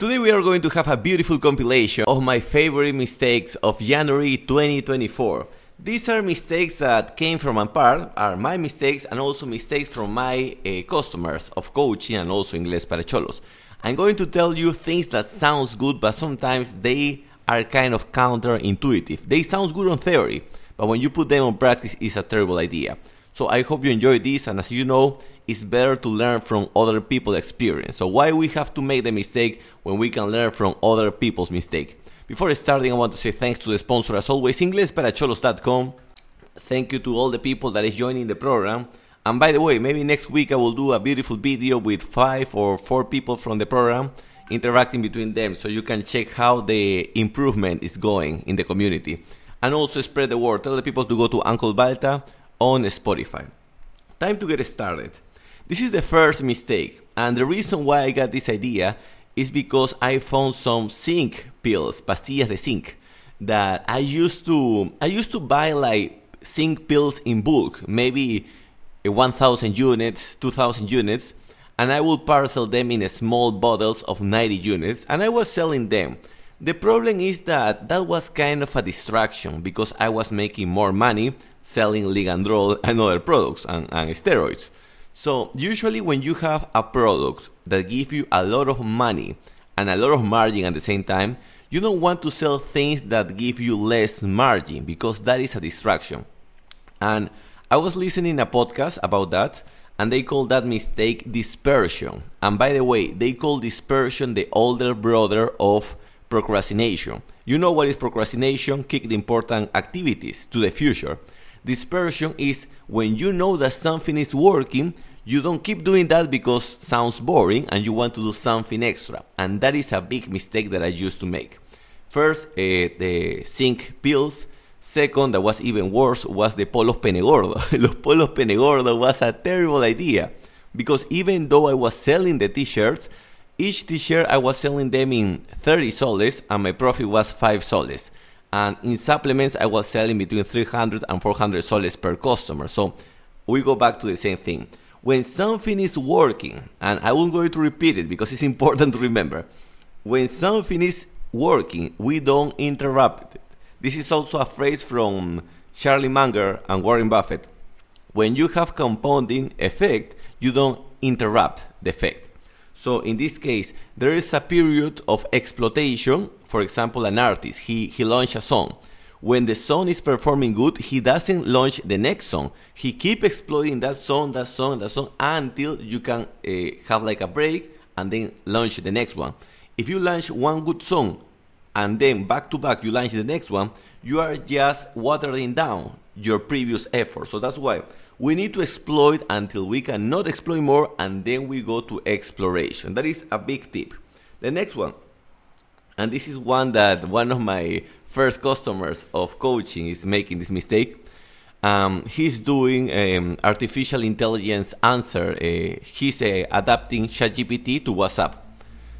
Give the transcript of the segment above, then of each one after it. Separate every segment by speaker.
Speaker 1: Today we are going to have a beautiful compilation of my favorite mistakes of January 2024. These are mistakes that came from a part, are my mistakes and also mistakes from my uh, customers of coaching and also Inglés para Cholos. I'm going to tell you things that sounds good but sometimes they are kind of counterintuitive. They sound good on theory, but when you put them on practice it's a terrible idea. So I hope you enjoy this and as you know, it's better to learn from other people's experience. So why we have to make the mistake when we can learn from other people's mistake? Before starting, I want to say thanks to the sponsor as always, inglesparacholos.com. Thank you to all the people that is joining the program. And by the way, maybe next week I will do a beautiful video with five or four people from the program interacting between them so you can check how the improvement is going in the community. And also spread the word. Tell the people to go to Uncle Balta on Spotify. Time to get started. This is the first mistake, and the reason why I got this idea is because I found some zinc pills, pastillas de zinc, that I used to I used to buy like zinc pills in bulk, maybe 1000 units, 2000 units, and I would parcel them in small bottles of 90 units and I was selling them. The problem is that that was kind of a distraction because I was making more money selling ligandrol and other products and, and steroids. So usually when you have a product that gives you a lot of money and a lot of margin at the same time, you don't want to sell things that give you less margin because that is a distraction. And I was listening a podcast about that and they call that mistake dispersion. And by the way, they call dispersion the older brother of procrastination. You know what is procrastination? Kick the important activities to the future. Dispersion is when you know that something is working, you don't keep doing that because sounds boring and you want to do something extra. And that is a big mistake that I used to make. First, uh, the zinc pills. Second, that was even worse, was the polos penegordo. Los polos penegordo was a terrible idea because even though I was selling the t-shirts, each t-shirt I was selling them in 30 soles and my profit was 5 soles and in supplements I was selling between 300 and 400 soles per customer. So we go back to the same thing. When something is working, and I will go to repeat it because it's important to remember, when something is working, we don't interrupt it. This is also a phrase from Charlie Munger and Warren Buffett. When you have compounding effect, you don't interrupt the effect. So in this case, there is a period of exploitation. For example, an artist, he, he launched a song. When the song is performing good, he doesn't launch the next song. He keep exploiting that song, that song, that song until you can uh, have like a break and then launch the next one. If you launch one good song and then back to back you launch the next one, you are just watering down your previous effort. So that's why we need to exploit until we cannot exploit more and then we go to exploration. That is a big tip. The next one and this is one that one of my first customers of coaching is making this mistake. Um, he's doing um, artificial intelligence answer uh, he's uh, adapting ChatGPT to whatsapp.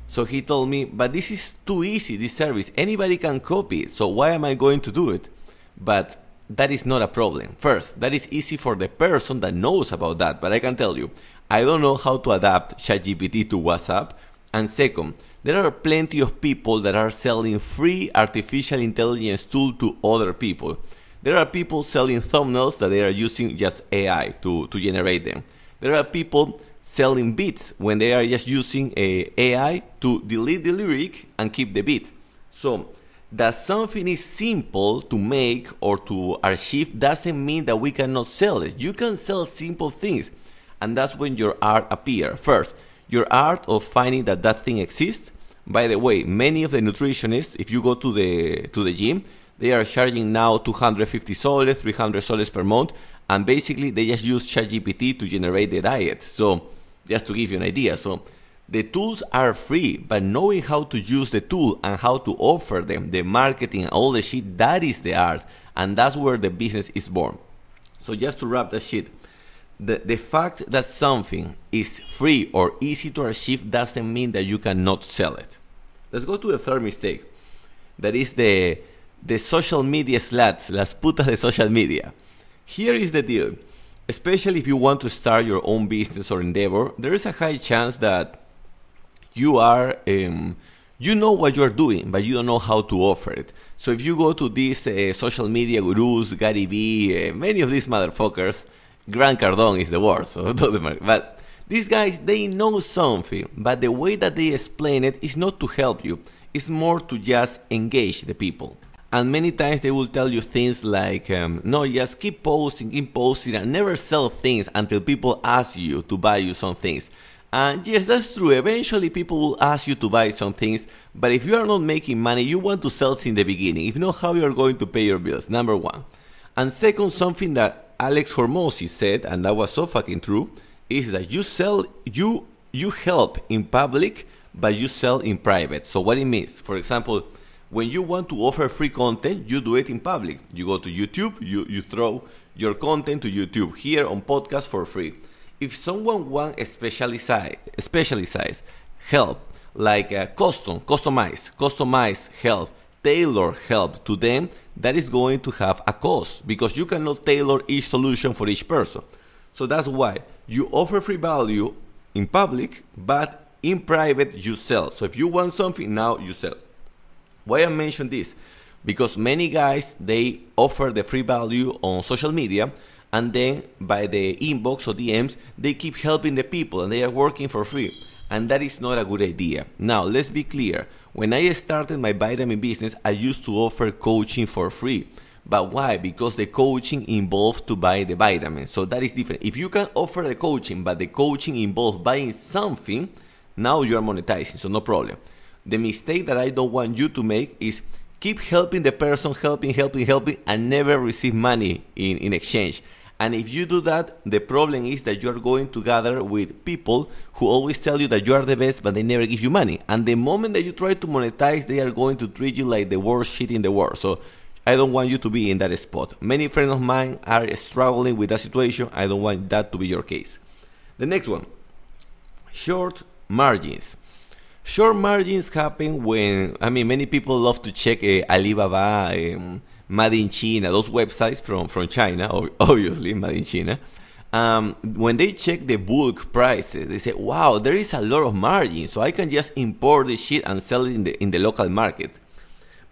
Speaker 1: So he told me but this is too easy this service. Anybody can copy so why am i going to do it? But that is not a problem. First, that is easy for the person that knows about that, but I can tell you, I don't know how to adapt ChatGPT to WhatsApp. And second, there are plenty of people that are selling free artificial intelligence tool to other people. There are people selling thumbnails that they are using just AI to, to generate them. There are people selling beats when they are just using eh, a AI to delete the lyric and keep the beat. So that something is simple to make or to achieve doesn't mean that we cannot sell it. You can sell simple things, and that's when your art appear. First, your art of finding that that thing exists. By the way, many of the nutritionists, if you go to the to the gym, they are charging now 250 soles, 300 soles per month, and basically they just use ChatGPT to generate the diet. So, just to give you an idea, so the tools are free, but knowing how to use the tool and how to offer them, the marketing, all the shit, that is the art. And that's where the business is born. So just to wrap that shit, the, the fact that something is free or easy to achieve doesn't mean that you cannot sell it. Let's go to the third mistake. That is the the social media slats, las putas de social media. Here is the deal. Especially if you want to start your own business or endeavor, there is a high chance that you are um, you know what you're doing, but you don't know how to offer it. So if you go to these uh, social media gurus, Gary Vee, uh, many of these motherfuckers, Grant Cardone is the worst. So but these guys, they know something, but the way that they explain it is not to help you. It's more to just engage the people. And many times they will tell you things like, um, no, just keep posting, keep posting, and never sell things until people ask you to buy you some things. And yes, that's true. Eventually, people will ask you to buy some things, but if you are not making money, you want to sell in the beginning. If know how you are going to pay your bills, number one. And second, something that Alex Hormozi said, and that was so fucking true, is that you sell, you you help in public, but you sell in private. So what it means, for example, when you want to offer free content, you do it in public. You go to YouTube, you you throw your content to YouTube here on podcast for free if someone wants specialized, specialized help, like uh, custom, customize, customize help, tailor help to them, that is going to have a cost because you cannot tailor each solution for each person. So that's why you offer free value in public, but in private you sell. So if you want something now, you sell. Why I mention this? Because many guys they offer the free value on social media, and then by the inbox or DMs, they keep helping the people and they are working for free. And that is not a good idea. Now, let's be clear. When I started my vitamin business, I used to offer coaching for free. But why? Because the coaching involved to buy the vitamin. So that is different. If you can offer the coaching, but the coaching involves buying something, now you are monetizing, so no problem. The mistake that I don't want you to make is keep helping the person, helping, helping, helping, and never receive money in, in exchange. And if you do that, the problem is that you're going to gather with people who always tell you that you are the best, but they never give you money. And the moment that you try to monetize, they are going to treat you like the worst shit in the world. So I don't want you to be in that spot. Many friends of mine are struggling with that situation. I don't want that to be your case. The next one short margins. Short margins happen when, I mean, many people love to check uh, Alibaba. Um, made in China, those websites from, from China, obviously made in China, um, when they check the bulk prices, they say, wow, there is a lot of margin, so I can just import the shit and sell it in the, in the local market.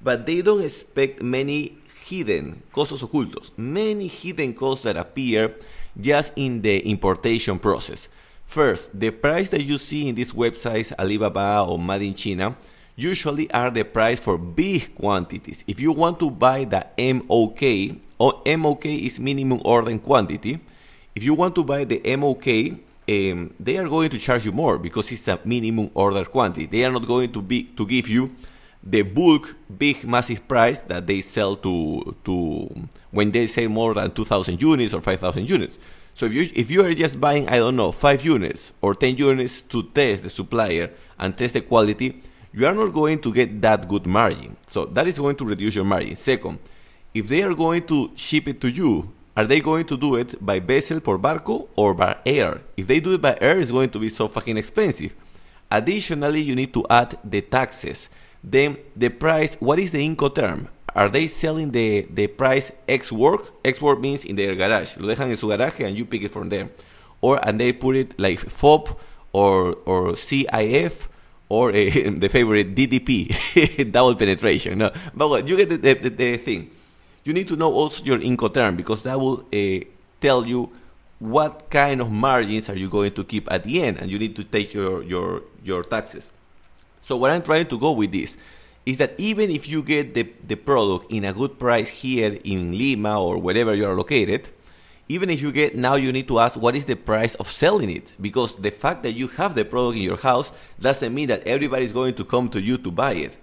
Speaker 1: But they don't expect many hidden costos ocultos, many hidden costs that appear just in the importation process. First, the price that you see in these websites, Alibaba or Made in China, usually are the price for big quantities. If you want to buy the MOQ, or MOQ is minimum order quantity. If you want to buy the MOQ, um, they are going to charge you more because it's a minimum order quantity. They are not going to be to give you the bulk big massive price that they sell to to when they sell more than 2000 units or 5000 units. So if you if you are just buying I don't know 5 units or 10 units to test the supplier and test the quality, you are not going to get that good margin. So that is going to reduce your margin. Second, if they are going to ship it to you, are they going to do it by vessel por barco or by air? If they do it by air, it's going to be so fucking expensive. Additionally, you need to add the taxes. Then the price, what is the Incoterm? Are they selling the, the price X work? X work means in their garage. Lo dejan en su garaje and you pick it from there. Or and they put it like FOB or or CIF or uh, the favorite DDP, double penetration. No, but what you get the, the, the, thing. You need to know also your Incoterm because that will uh, tell you what kind of margins are you going to keep at the end, and you need to take your your your taxes. So what I'm trying to go with this is that even if you get the, the product in a good price here in Lima or wherever you are located, even if you get now you need to ask what is the price of selling it? Because the fact that you have the product in your house doesn't mean that everybody is going to come to you to buy it.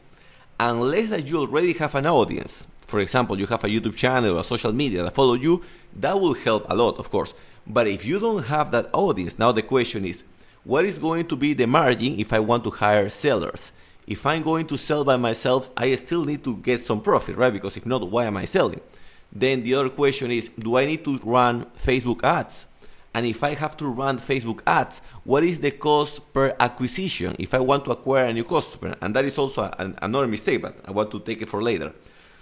Speaker 1: Unless that you already have an audience. For example you have a youtube channel or a social media that follow you that will help a lot of course. But if you don't have that audience now the question is what is going to be the margin if i want to hire sellers? If i'm going to sell by myself i still need to get some profit right? Because if not why am i selling then the other question is do I need to run Facebook ads? And if I have to run Facebook ads, what is the cost per acquisition if I want to acquire a new customer? And that is also an, another mistake, but I want to take it for later.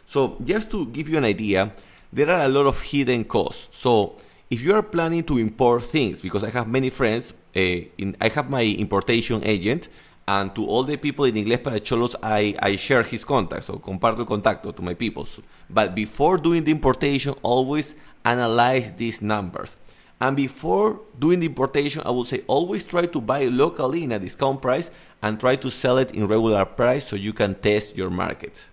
Speaker 1: So, just to give you an idea, there are a lot of hidden costs. So, if you are planning to import things, because I have many friends, uh, in, I have my importation agent, And to all the people in Inglés para Cholos, I, I share his contact, so comparto el contacto to my people. But before doing the importation, always analyze these numbers. And before doing the importation, I would say always try to buy locally in a discount price and try to sell it in regular price so you can test your market.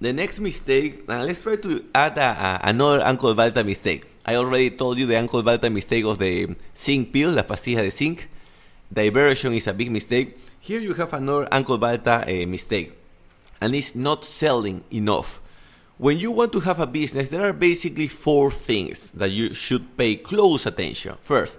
Speaker 1: The next mistake, uh, let's try to add a, a, another Uncle Balta mistake. I already told you the Uncle Balta mistake of the zinc pill, la pastilla de zinc. Diversion is a big mistake. Here you have another Uncle Balta uh, mistake, and it's not selling enough. When you want to have a business, there are basically four things that you should pay close attention. First,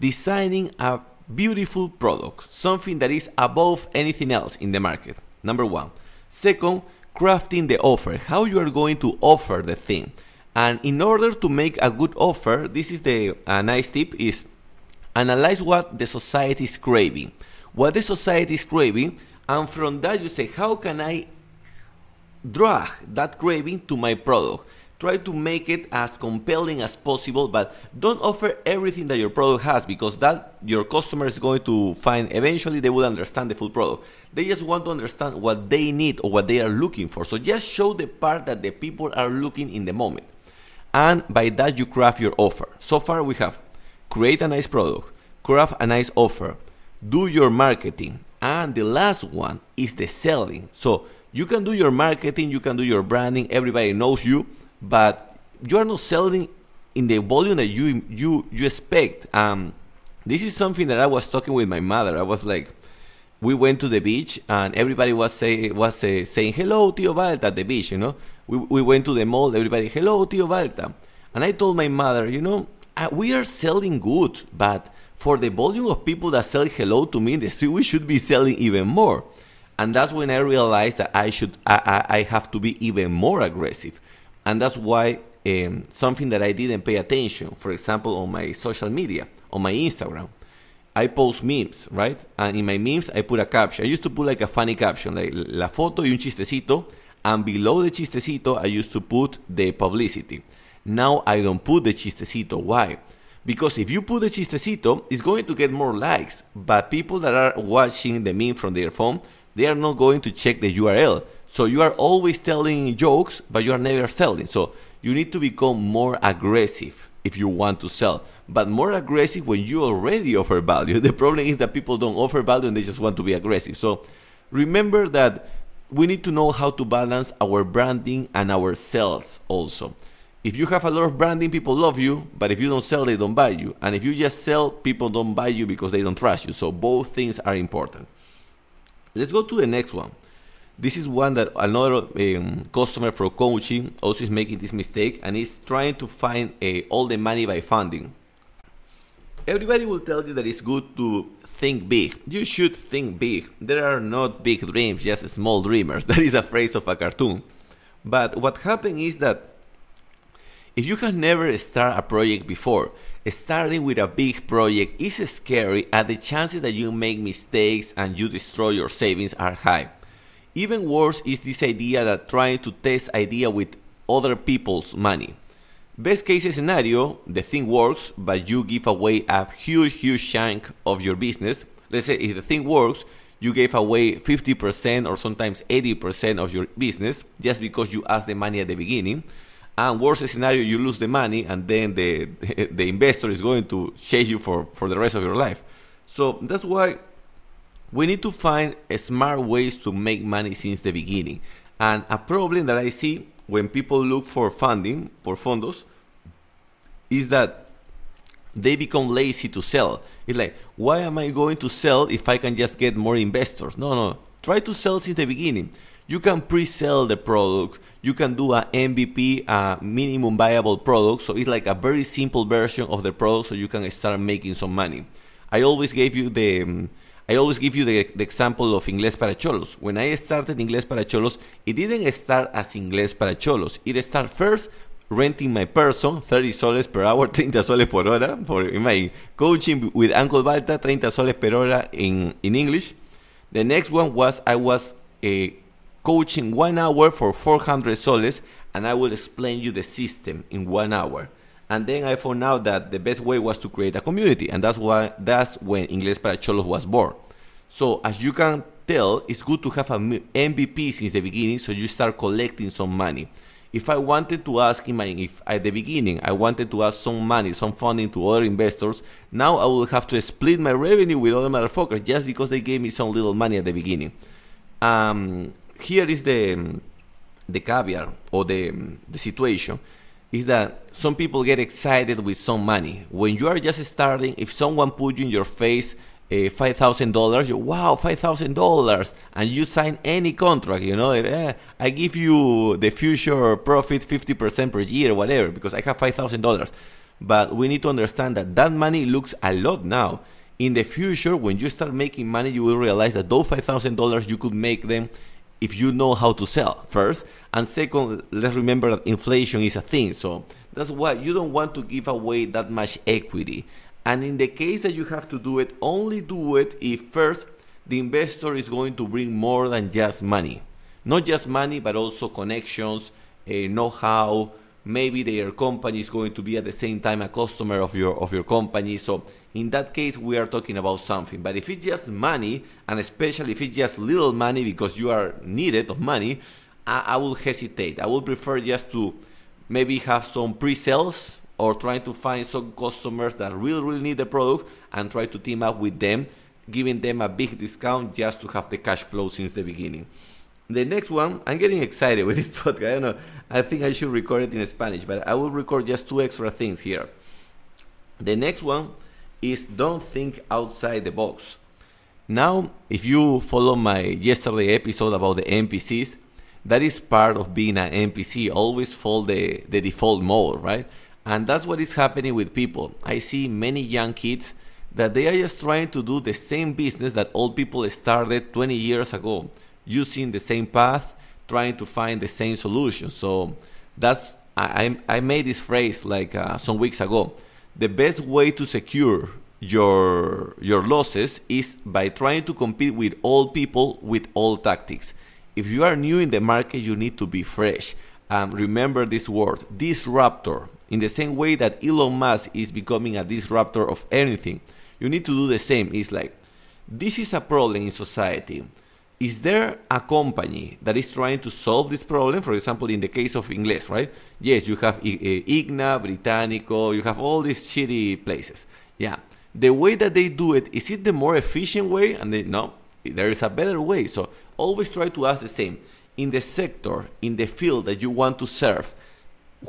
Speaker 1: designing a beautiful product, something that is above anything else in the market. Number one. Second, crafting the offer, how you are going to offer the thing. And in order to make a good offer, this is the a nice tip is analyze what the society is craving. What the society is craving, and from that you say, how can I drag that craving to my product. Try to make it as compelling as possible, but don't offer everything that your product has because that your customer is going to find eventually they will understand the full product. They just want to understand what they need or what they are looking for. So just show the part that the people are looking in the moment. And by that you craft your offer. So far we have create a nice product, craft a nice offer, do your marketing, and the last one is the selling. So you can do your marketing, you can do your branding, everybody knows you, but you are not selling in the volume that you you you expect. Um, this is something that I was talking with my mother. I was like, we went to the beach and everybody was say was uh, saying hello Tio Balta at the beach. You know, we we went to the mall. Everybody hello Tio Balta, and I told my mother, you know, uh, we are selling good, but for the volume of people that sell hello to me in the street, we should be selling even more and that's when I realized that I should I, I, I have to be even more aggressive, and that's why um, something that I didn't pay attention. For example, on my social media, on my Instagram, I post memes, right? And in my memes, I put a caption. I used to put like a funny caption, like la foto y un chistecito, and below the chistecito, I used to put the publicity. Now I don't put the chistecito. Why? Because if you put the chistecito, it's going to get more likes. But people that are watching the meme from their phone, they are not going to check the URL. So you are always telling jokes, but you are never selling. So you need to become more aggressive if you want to sell, but more aggressive when you already offer value. The problem is that people don't offer value and they just want to be aggressive. So remember that we need to know how to balance our branding and our sales also. If you have a lot of branding, people love you, but if you don't sell, they don't buy you. And if you just sell, people don't buy you because they don't trust you. So both things are important. Let's go to the next one. This is one that another um, customer for coaching also is making this mistake and is trying to find uh, all the money by funding. Everybody will tell you that it's good to think big. You should think big. There are not big dreams, just small dreamers. That is a phrase of a cartoon. But what happened is that if you have never started a project before, starting with a big project is scary and the chances that you make mistakes and you destroy your savings are high. Even worse is this idea that trying to test idea with other people's money. Best case scenario, the thing works, but you give away a huge, huge chunk of your business. Let's say if the thing works, you gave away 50% or sometimes 80% of your business just because you asked the money at the beginning and worst scenario you lose the money and then the the investor is going to chase you for for the rest of your life. So that's why we need to find smart ways to make money since the beginning. And a problem that i see when people look for funding for fondos is that they become lazy to sell. It's like why am i going to sell if i can just get more investors? No no. Try to sell since the beginning you can pre-sell the product you can do a mvp a minimum viable product so it's like a very simple version of the product so you can start making some money i always gave you the um, I always give you the, the, example of Inglés para Cholos. When I started Inglés para Cholos, it didn't start as Inglés para Cholos. It started first renting my person, 30 soles per hour, 30 soles por hora, for in my coaching with Uncle Balta, 30 soles per hora in, in English. The next one was I was a coaching one hour for 400 soles and I will explain you the system in one hour. And then I found out that the best way was to create a community, and that's why that's when Inglés para Cholos was born. So as you can tell, it's good to have an MVP since the beginning, so you start collecting some money. If I wanted to ask him, if at the beginning I wanted to ask some money, some funding to other investors, now I will have to split my revenue with other motherfuckers just because they gave me some little money at the beginning. Um, here is the the caveat or the the situation is that some people get excited with some money. When you are just starting, if someone put you in your face uh, five thousand dollars, wow, five thousand dollars, and you sign any contract, you know, eh, I give you the future profit fifty percent per year, whatever, because I have five thousand dollars. But we need to understand that that money looks a lot now. In the future, when you start making money, you will realize that those five thousand dollars you could make them if you know how to sell first and second let's remember that inflation is a thing so that's why you don't want to give away that much equity. And in the case that you have to do it only do it if first the investor is going to bring more than just money. Not just money but also connections uh, know-how maybe their company is going to be at the same time a customer of your of your company. So in that case we are talking about something. But if it's just money and especially if it's just little money because you are needed of money i, I will hesitate. I would prefer just to maybe have some pre-sales or trying to find some customers that really really need the product and try to team up with them giving them a big discount just to have the cash flow since the beginning the next one, I'm getting excited with this podcast. I don't know. I think I should record it in Spanish, but I will record just two extra things here. The next one is don't think outside the box. Now, if you follow my yesterday episode about the NPCs, that is part of being an NPC. Always follow the, the default mode, right? And that's what is happening with people. I see many young kids that they are just trying to do the same business that old people started 20 years ago using the same path, trying to find the same solution. So that's I, I made this phrase like uh, some weeks ago. The best way to secure your your losses is by trying to compete with all people with all tactics. If you are new in the market, you need to be fresh. Um, remember this word, disruptor. In the same way that Elon Musk is becoming a disruptor of anything, you need to do the same. It's like this is a problem in society is there a company that is trying to solve this problem? For example, in the case of Ingles, right? Yes, you have eh, Igna, Britannico, you have all these shitty places. Yeah. The way that they do it, is it the more efficient way? And they, no, there is a better way. So always try to ask the same. In the sector, in the field that you want to serve,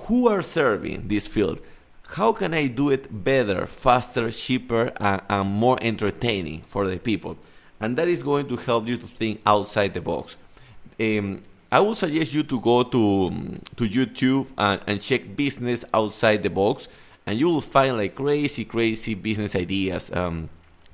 Speaker 1: who are serving this field? How can I do it better, faster, cheaper, and, and more entertaining for the people? And that is going to help you to think outside the box. Um, I would suggest you to go to to YouTube and, and, check business outside the box, and you will find like crazy, crazy business ideas. Um,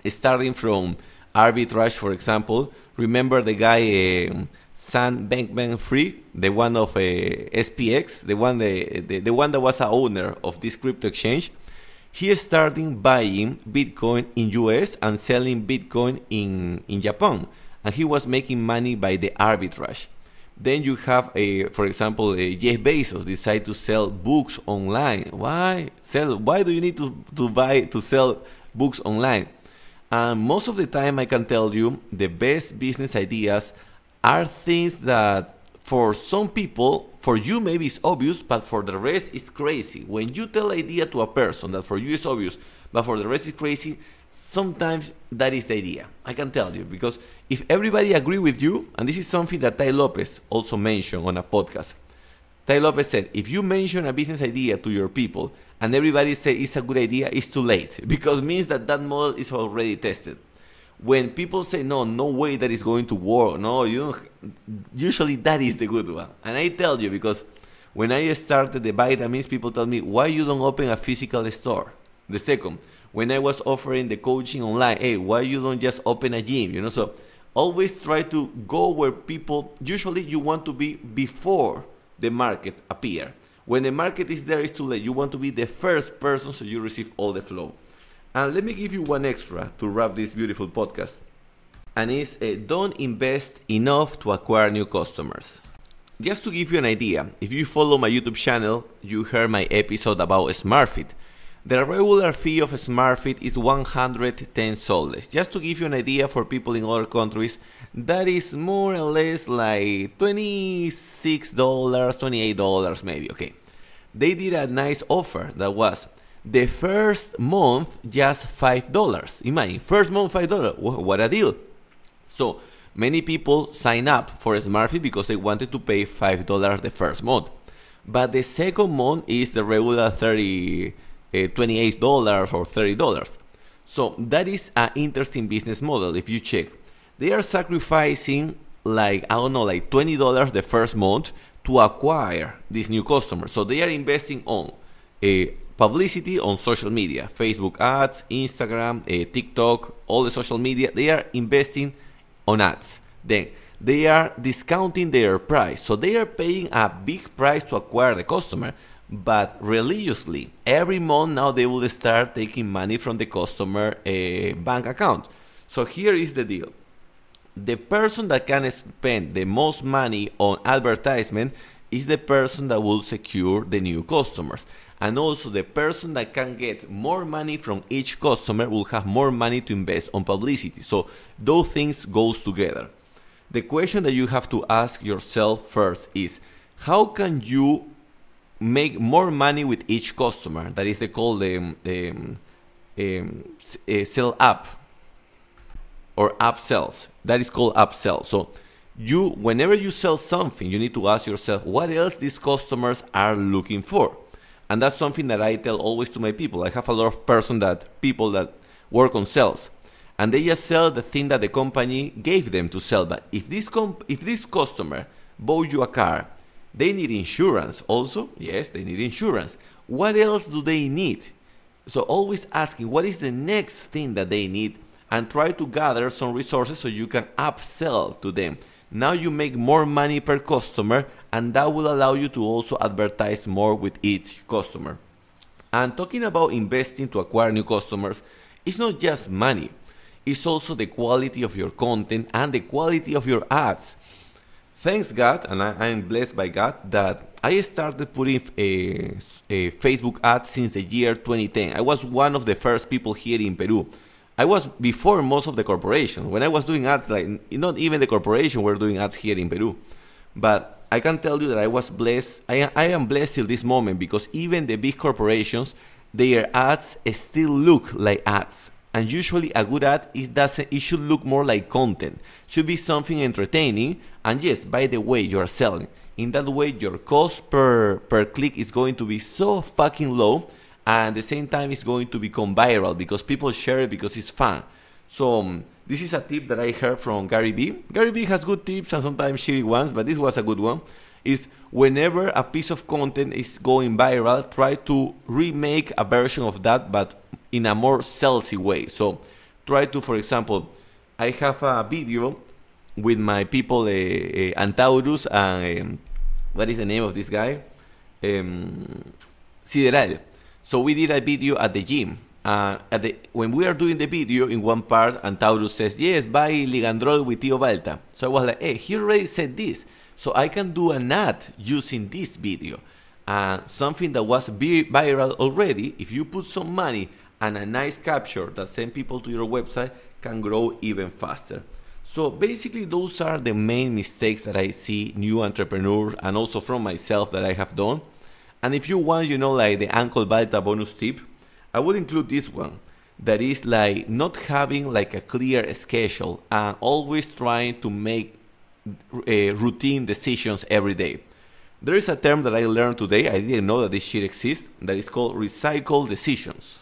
Speaker 1: starting from arbitrage, for example. Remember the guy um, Sam Bankman-Fried, the one of uh, FTX, the one the, the, the one that was a owner of this crypto exchange he started buying Bitcoin in US and selling Bitcoin in, in Japan. And he was making money by the arbitrage. Then you have, a, for example, a Jeff Bezos decide to sell books online. Why sell? Why do you need to, to buy to sell books online? And most of the time, I can tell you the best business ideas are things that for some people, for you maybe it's obvious, but for the rest it's crazy. When you tell idea to a person that for you is obvious, but for the rest is crazy, sometimes that is the idea. I can tell you because if everybody agree with you, and this is something that Tai Lopez also mentioned on a podcast. Tai Lopez said, if you mention a business idea to your people and everybody say it's a good idea, it's too late because means that that model is already tested when people say no no way that is going to work no you usually that is the good one. And i tell you because when i started the vitamins people told me why you don't open a physical store? The second when i was offering the coaching online hey why you don't just open a gym? You know so always try to go where people usually you want to be before the market appear. When the market is there it's too late. You want to be the first person so you receive all the flow and let me give you one extra to wrap this beautiful podcast. And it's uh, don't invest enough to acquire new customers. Just to give you an idea, if you follow my YouTube channel, you heard my episode about SmartFit. The regular fee of SmartFit is 110 soles. Just to give you an idea for people in other countries, that is more or less like $26, $28 maybe, okay. They did a nice offer that was the first month just $5. Imagine, first month $5. What a deal. So, many people sign up for SmartFit because they wanted to pay $5 the first month. But the second month is the regular 30 uh, $28 or $30. So that is an interesting business model if you check. They are sacrificing like, I don't know, like $20 the first month to acquire this new customer. So they are investing on a uh, publicity on social media, Facebook ads, Instagram, uh, TikTok, all the social media. They are investing on ads. Then they are discounting their price. So they are paying a big price to acquire the customer, but religiously every month now they will start taking money from the customer uh, bank account so here is the deal the person that can spend the most money on advertisement is the person that will secure the new customers and also the person that can get more money from each customer will have more money to invest on publicity so those things goes together the question that you have to ask yourself first is how can you make more money with each customer. That is, they call the, the um, um, uh, sell up or upsells. That is called upsell. So you, whenever you sell something, you need to ask yourself what else these customers are looking for. And that's something that I tell always to my people. I have a lot of person that people that work on sales, and they just sell the thing that the company gave them to sell. But if this comp- if this customer bought you a car they need insurance also. Yes, they need insurance. What else do they need? So always asking what is the next thing that they need and try to gather some resources so you can upsell to them. Now you make more money per customer and that will allow you to also advertise more with each customer. And talking about investing to acquire new customers, it's not just money. It's also the quality of your content and the quality of your ads thanks God, and I, am blessed by God that I started putting eh, a, a, eh, Facebook ad since the year 2010. I was one of the first people here in Peru. I was before most of the corporations. When I was doing ads, like not even the corporation were doing ads here in Peru. But I can tell you that I was blessed. I, I am blessed till this moment because even the big corporations, their ads still look like ads and usually a good ad is doesn't it should look more like content should be something entertaining and yes by the way you are selling in that way your cost per per click is going to be so fucking low and at the same time it's going to become viral because people share it because it's fun so um, this is a tip that i heard from gary vee gary vee has good tips and sometimes shitty ones but this was a good one is whenever a piece of content is going viral try to remake a version of that but in a more salesy way. So try to, for example, I have a video with my people, uh, uh, Antaurus, and um, what is the name of this guy? Um, Sideral. So we did a video at the gym. Uh, at the, when we are doing the video, in one part, Antaurus says, yes, buy Ligandrol with Tio Balta. So I was like, hey, he already said this. So I can do an ad using this video. Uh, something that was viral already, if you put some money and a nice capture that send people to your website can grow even faster. So basically those are the main mistakes that I see new entrepreneurs and also from myself that I have done. And if you want, you know, like the Uncle Balta bonus tip, I would include this one. That is like not having like a clear schedule and always trying to make uh, routine decisions every day. There is a term that I learned today. I didn't know that this shit exists. That is called recycle decisions.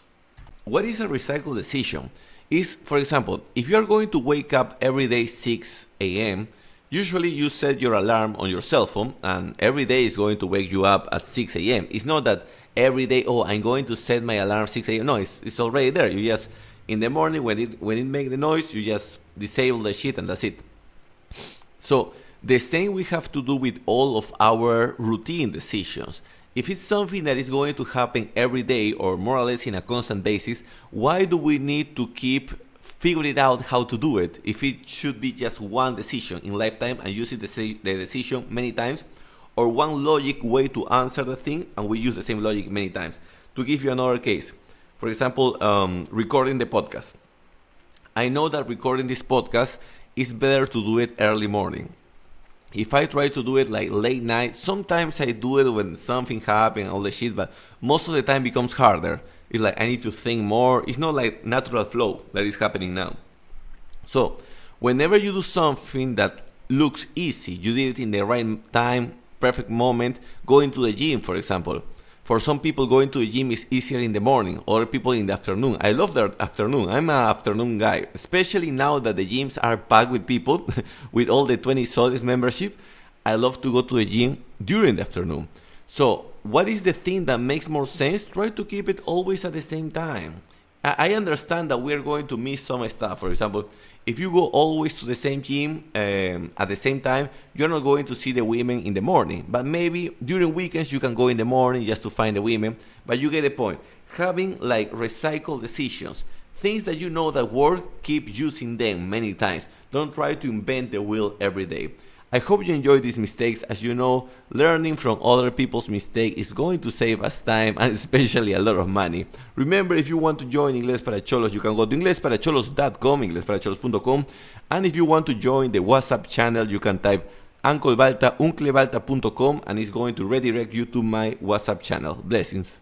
Speaker 1: What is a recycle decision? Is, for example, if you are going to wake up every day 6 a.m., usually you set your alarm on your cell phone and every day is going to wake you up at 6 a.m. It's not that every day, oh, I'm going to set my alarm 6 a.m. No, it's, it's already there. You just, in the morning when it, when it makes the noise, you just disable the shit and that's it. So the same we have to do with all of our routine decisions. If it's something that is going to happen every day or more or less in a constant basis, why do we need to keep figuring out how to do it if it should be just one decision in lifetime and using the, same the decision many times or one logic way to answer the thing and we use the same logic many times? To give you another case, For example, um, recording the podcast. I know that recording this podcast is better to do it early morning. If I try to do it like late night, sometimes I do it when something happens, all the shit, but most of the time becomes harder. It's like I need to think more. It's not like natural flow that is happening now. So, whenever you do something that looks easy, you did it in the right time, perfect moment, going to the gym, for example. For some people, going to the gym is easier in the morning, other people in the afternoon. I love the afternoon. I'm an afternoon guy, especially now that the gyms are packed with people with all the 20 soles membership. I love to go to the gym during the afternoon. So, what is the thing that makes more sense? Try to keep it always at the same time. I understand that we're going to miss some stuff. For example, if you go always to the same gym um, at the same time, you're not going to see the women in the morning. But maybe during weekends you can go in the morning just to find the women. But you get the point. Having like recycled decisions, things that you know that work, keep using them many times. Don't try to invent the wheel every day. I hope you enjoyed these mistakes. As you know, learning from other people's mistakes is going to save us time and especially a lot of money. Remember, if you want to join Inglés para Cholos, you can go to inglesparacholos.com, inglesparacholos.com. And if you want to join the WhatsApp channel, you can type unclebalta, unclebalta.com and it's going to redirect you to my WhatsApp channel. Blessings.